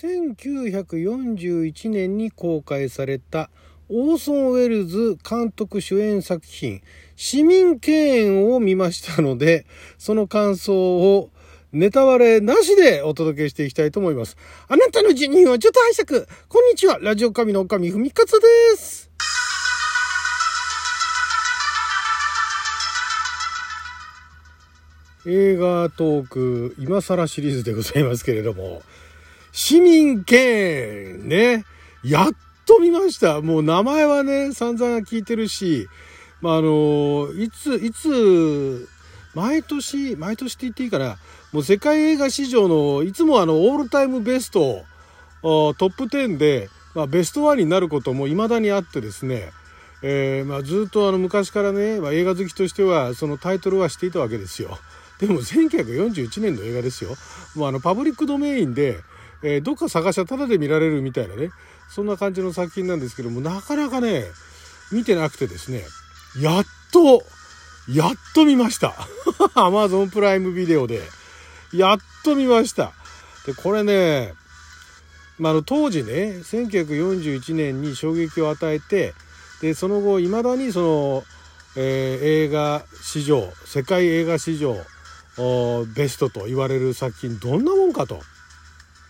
1941年に公開されたオーソン・ウェルズ監督主演作品、市民敬遠を見ましたので、その感想をネタ割れなしでお届けしていきたいと思います。あなたの辞任をちょっと拝借。こんにちは。ラジオ神の神ふみかつです。映画トーク、今更シリーズでございますけれども、市民権ね、やっと見ました。もう名前はね、散々聞いてるし、まあ、あの、いつ、いつ、毎年、毎年って言っていいかな、もう世界映画史上の、いつもあの、オールタイムベスト、トップ10で、まあ、ベストワンになることも未だにあってですね、えー、まあ、ずっとあの昔からね、まあ、映画好きとしてはそのタイトルはしていたわけですよ。でも1941年の映画ですよ。もうあのパブリックドメインで、えー、どっか探したらタダで見られるみたいなね、そんな感じの作品なんですけども、なかなかね、見てなくてですね、やっと、やっと見ました。アマゾンプライムビデオで。やっと見ました。で、これね、まあ、の当時ね、1941年に衝撃を与えて、で、その後、いまだにその、えー、映画史上、世界映画史上、ベストと言われる作品、どんなもんかと。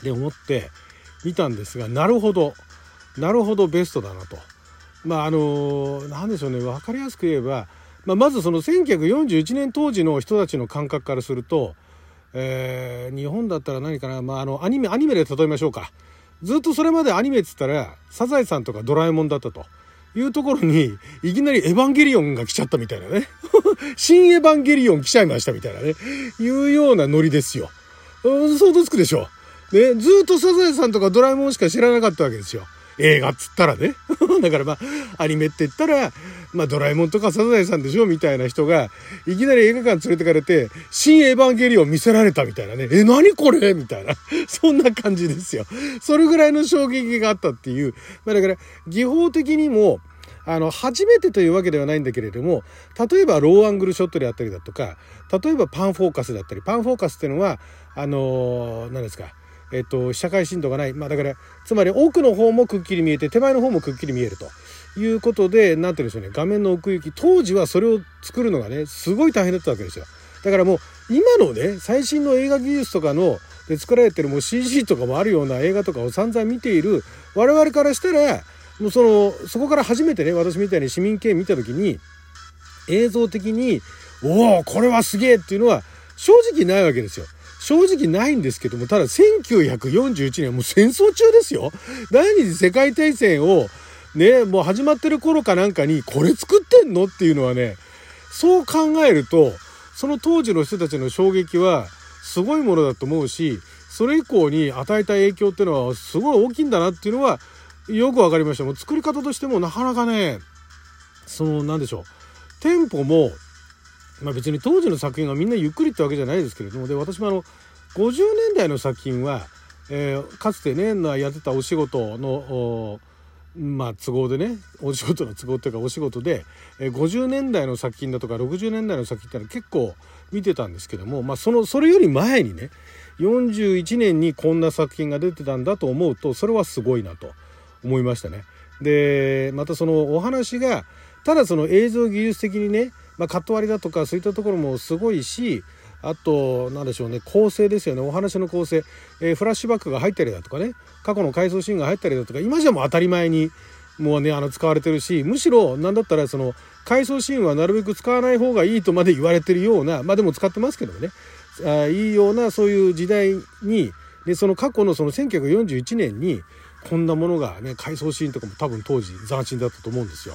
で思って見たんですがなるほどなるほどベストだなと。まああの何でしょうね分かりやすく言えば、まあ、まずその1941年当時の人たちの感覚からすると、えー、日本だったら何かな、まあ、あのアニメアニメで例えましょうかずっとそれまでアニメっつったら「サザエさん」とか「ドラえもん」だったと。いうところに、いきなりエヴァンゲリオンが来ちゃったみたいなね。新エヴァンゲリオン来ちゃいましたみたいなね。いうようなノリですよ。想像つくでしょう。ね、ずっとサザエさんとかドラえもんしか知らなかったわけですよ。映画っつったらね。だからまあ、アニメって言ったら、まあドラえもんとかサザエさんでしょみたいな人が、いきなり映画館連れてかれて、新エヴァンゲリオン見せられたみたいなね。え、何これみたいな。そんな感じですよ。それぐらいの衝撃があったっていう。まあだから、技法的にも、あの、初めてというわけではないんだけれども、例えばローアングルショットであったりだとか、例えばパンフォーカスだったり、パンフォーカスっていうのは、あのー、何ですか、えっと、社会深度がない。まあだから、つまり奥の方もくっきり見えて、手前の方もくっきり見えるということで、なんて言うんでしょうね、画面の奥行き、当時はそれを作るのがね、すごい大変だったわけですよ。だからもう、今のね、最新の映画技術とかの、で作られてるもう CG とかもあるような映画とかを散々見ている我々からしたら、もうその、そこから初めてね、私みたいに市民権見た時に、映像的に、おお、これはすげえっていうのは正直ないわけですよ。正直ないんですけども、ただ1941年もう戦争中ですよ。第二次世界大戦をね、もう始まってる頃かなんかにこれ作ってんのっていうのはね、そう考えると、その当時の人たちの衝撃はすごいものだと思うし、それ以降に与えた影響っていうのはすごい大きいんだなっていうのはよくわかりました。もう作り方としてもなかなかね、その、なんでしょう。テンポもまあ別に当時の作品がみんなゆっくりってわけじゃないですけれどもで私もあの50年代の作品は、えー、かつてねやってたお仕事のまあ都合でねお仕事の都合っていうかお仕事で、えー、50年代の作品だとか60年代の作品ってのは結構見てたんですけども、まあ、そのそれより前にね41年にこんな作品が出てたんだと思うとそれはすごいなと思いましたね。でまたそのお話がただその映像技術的にねまあ、カット割りだとかそういったところもすごいしあと何でしょうね構成ですよね。お話の構成、えー、フラッシュバックが入ったりだとかね。過去の回想シーンが入ったりだとか今じゃもう当たり前にもうねあの使われてるしむしろ何だったらその回想シーンはなるべく使わない方がいいとまで言われてるようなまあでも使ってますけどもね。あいいようなそういう時代にでその過去のその1941年にこんなものがね回想シーンとかも多分当時斬新だったと思うんですよ。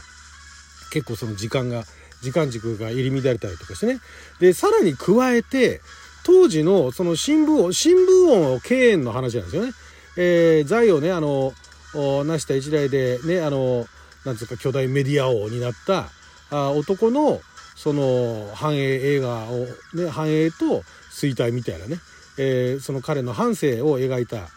結構その時間が時間軸が入り乱れたりとかしてね。で、さらに加えて、当時のその新聞音、新聞音を敬遠の話なんですよね。えー、財をね、あの、成した一代でね、あの、なんつうか巨大メディア王になったあ男の、その、繁栄映画を、ね、繁栄と衰退みたいなね、えー、その彼の半生を描いた、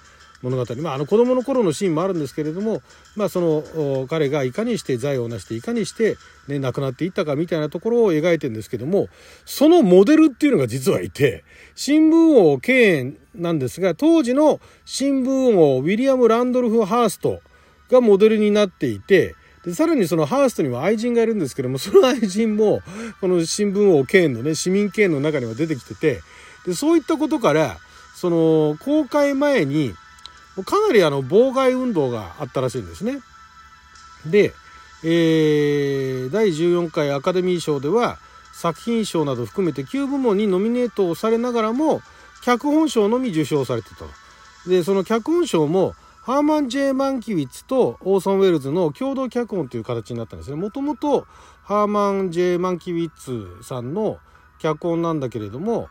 物語。まあ、あの子供の頃のシーンもあるんですけれども、まあ、その彼がいかにして財を成していかにして、ね、亡くなっていったかみたいなところを描いてるんですけどもそのモデルっていうのが実はいて新聞王ケーンなんですが当時の新聞王ウィリアム・ランドルフ・ハーストがモデルになっていてでさらにそのハーストには愛人がいるんですけどもその愛人もこの新聞王ケーンのね市民ケーンの中には出てきててでそういったことからその公開前にかなりあの妨害運動があったらしいんですね。で、えー、第14回アカデミー賞では作品賞など含めて9部門にノミネートをされながらも脚本賞のみ受賞されてたと。でその脚本賞もハーマン・ジェイ・マンキウィッツとオーソン・ウェルズの共同脚本という形になったんですね。もともとハーマン・ジェイ・マンキウィッツさんの脚本なんだけれども、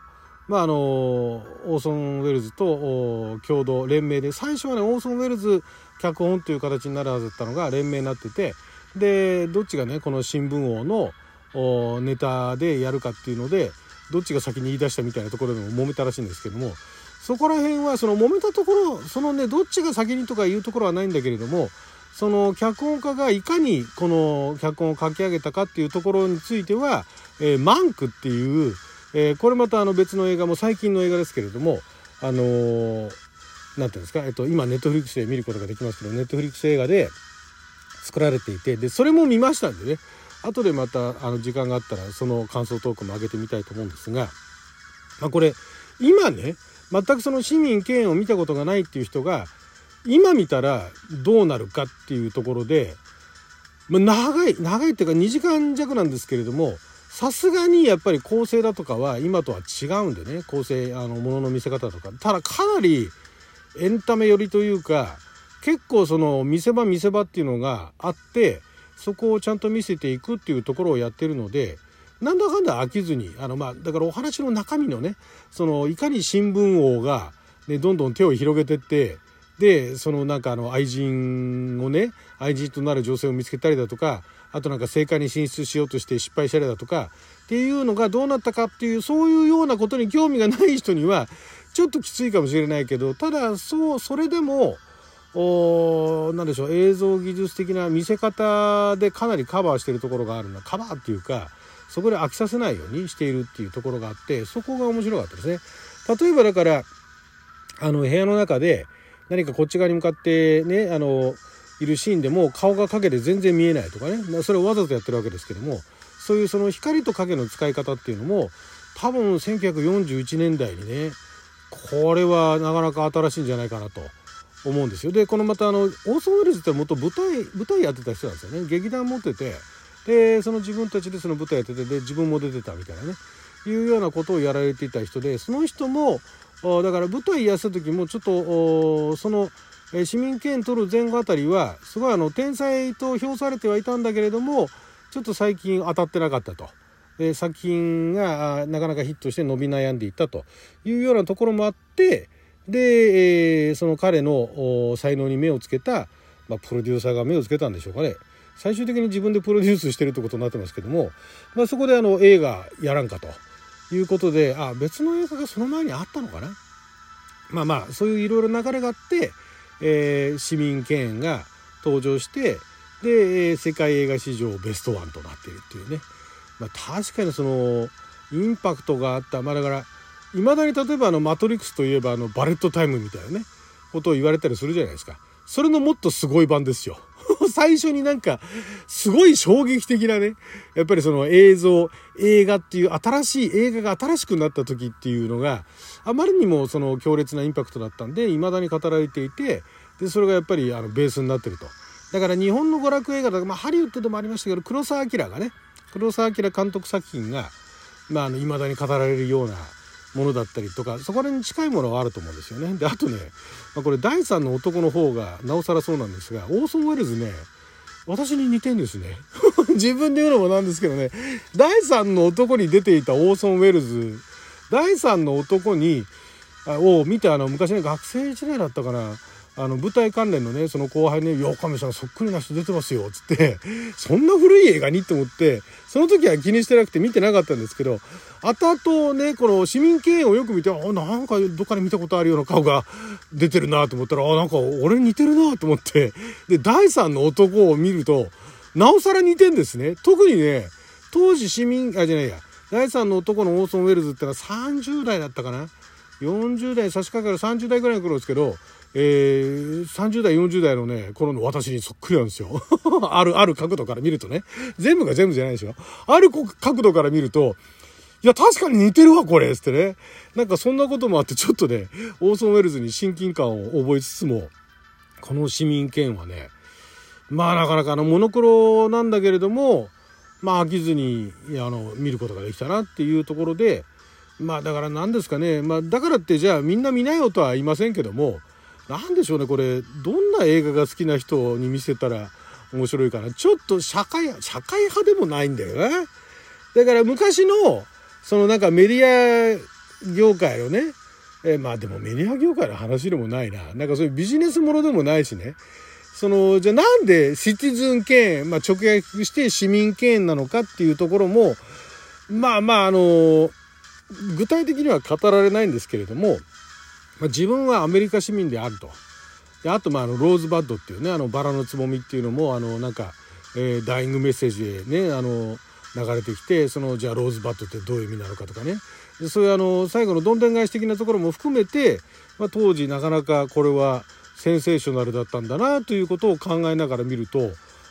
まあ、あのオーソン・ウェルズと共同連名で最初はねオーソン・ウェルズ脚本という形になるはずだったのが連名になっててでどっちがねこの新聞王のネタでやるかっていうのでどっちが先に言い出したみたいなところでも揉めたらしいんですけどもそこら辺はその揉めたところそのねどっちが先にとかいうところはないんだけれどもその脚本家がいかにこの脚本を書き上げたかっていうところについては、えー、マンクっていうえー、これまたあの別の映画も最近の映画ですけれどもあのー、て言うんですか、えっと、今ネットフリックスで見ることができますけどネットフリックス映画で作られていてでそれも見ましたんでね後でまたあの時間があったらその感想トークも上げてみたいと思うんですが、まあ、これ今ね全くその市民権を見たことがないっていう人が今見たらどうなるかっていうところで、まあ、長い長いっていうか2時間弱なんですけれどもさすがにやっぱり構成だとかは今とは違うんでね。構成あのものの見せ方とか。ただかなりエンタメ寄りというか結構その見せ場見せ場っていうのがあってそこをちゃんと見せていくっていうところをやってるのでなんだかんだ飽きずにあのまあだからお話の中身のねそのいかに新聞王が、ね、どんどん手を広げてってでそのなんかあの愛人をね愛人となる女性を見つけたりだとかあとなんか正解に進出しようとして失敗したりだとかっていうのがどうなったかっていうそういうようなことに興味がない人にはちょっときついかもしれないけどただそうそれでも何でしょう映像技術的な見せ方でかなりカバーしてるところがあるなカバーっていうかそこで飽きさせないようにしているっていうところがあってそこが面白かったですね。例えばだからあの部屋の中で何かこっち側に向かってねあのいるシーンでも顔が影で全然見えないとかね。それをわざとやってるわけですけども。そういうその光と影の使い方っていうのも多分1941年代にねこれはなかなか新しいんじゃないかなと。思うんですよ。でこのまたあのオーソン・ウェルズって元舞台舞台やってた人なんですよね。劇団持ってて。でその自分たちでその舞台やっててで自分も出てたみたいなね。いうようなことをやられていた人でその人もだから舞台やった時もちょっとそのえ市民権取る前後あたりはすごいあの天才と評されてはいたんだけれどもちょっと最近当たってなかったと。で作品がなかなかヒットして伸び悩んでいったと。いうようなところもあってで、え、その彼の才能に目をつけた、まあ、プロデューサーが目をつけたんでしょうかね。最終的に自分でプロデュースしてるってことになってますけども、まあ、そこであの映画やらんかと。いうことであ別の映画がその前にあったのかな。まあまあそういういろいろ流れがあってえー、市民権が登場してで世界映画史上ベストワンとなっているっていうね、まあ、確かにそのインパクトがあった。まあだからいまだに例えばあの「マトリックス」といえばあのバレットタイムみたいなねことを言われたりするじゃないですか。それのもっとすごい版ですよ。最初になんかすごい衝撃的なねやっぱりその映像映画っていう新しい映画が新しくなった時っていうのがあまりにもその強烈なインパクトだったんで未だに語られていてでそれがやっぱりあのベースになってると。だから日本の娯楽映画だと、まあ、ハリウッドでもありましたけど黒澤明がね黒澤明監督作品がまああの未だに語られるようなものだったりとかそこらに近いものがあると思うんですよね。であとね、まあ、これ第3の男の方がなおさらそうなんですがオーソン・ウェルズね私に似てんですね。自分で言うのもなんですけどね第3の男に出ていたオーソン・ウェルズ第3の男にを見てあの昔ね学生時代だったかなあの舞台関連のねその後輩ね「いや岡部さんそっくりな人出てますよ」っつってそんな古い映画に？って思ってその時は気にしてなくて見てなかったんですけど後々ね、この市民権をよく見て、あ、なんかどっかで見たことあるような顔が出てるなと思ったら、あ、なんか俺似てるなと思って、で、第三の男を見ると、なおさら似てんですね。特にね、当時市民、あ、じゃないや、第三の男のオーソン・ウェルズってのは30代だったかな。40代差し掛かる30代ぐらいの頃ですけど、えー、30代、40代のね、頃の私にそっくりなんですよ。ある、ある角度から見るとね。全部が全部じゃないでしょ。ある角度から見ると、いや、確かに似てるわ、これつってね。なんかそんなこともあって、ちょっとね、オーソン・ウェルズに親近感を覚えつつも、この市民権はね、まあなかなかあの、モノクロなんだけれども、まあ飽きずに、あの、見ることができたなっていうところで、まあだから何ですかね、まあだからってじゃあみんな見なよとは言いませんけども、なんでしょうね、これ、どんな映画が好きな人に見せたら面白いかな。ちょっと社会、社会派でもないんだよね。だから昔の、そのなんかメディア業界のね、えまあでもメディア業界の話でもないな。なんかそういうビジネスものでもないしね。その、じゃあなんでシティズン権、まあ直訳して市民権なのかっていうところも、まあまああの、具体的には語られないんですけれども、まあ、自分はアメリカ市民であると。であと、まあ、あの、ローズバッドっていうね、あの、バラのつぼみっていうのも、あの、なんか、えー、ダイイングメッセージでね、あの、流れてきて、その、じゃあ、ローズバッドってどういう意味なのかとかね。でそういう、あの、最後のどんでん返し的なところも含めて、まあ、当時なかなかこれはセンセーショナルだったんだなということを考えながら見ると、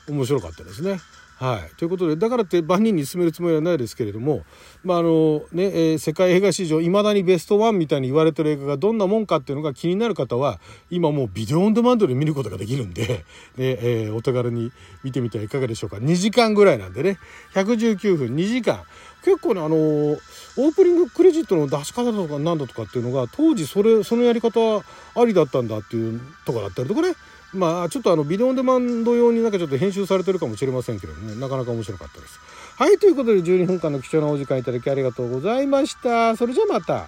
面白かったですね。はい。ということで、だからって万人に進めるつもりはないですけれども、まあ、あの、ね、えー、世界映画史上、未だにベストワンみたいに言われてる映画がどんなもんかっていうのが気になる方は、今もうビデオオンデマンドで見ることができるんで、ね、えー、お手軽に見てみてはいかがでしょうか。2時間ぐらいなんでね、119分、2時間。結構ね、あのオープニングクレジットの出し方とかなんだとかっていうのが、当時それ、そのやり方ありだったんだっていうとかだったりとかね、まあちょっとあのビデオオンデマンド用になんかちょっと編集されてるかもしれませんけれども、ね、なかなか面白かったです。はい、ということで12分間の貴重なお時間いただきありがとうございました。それじゃあまた。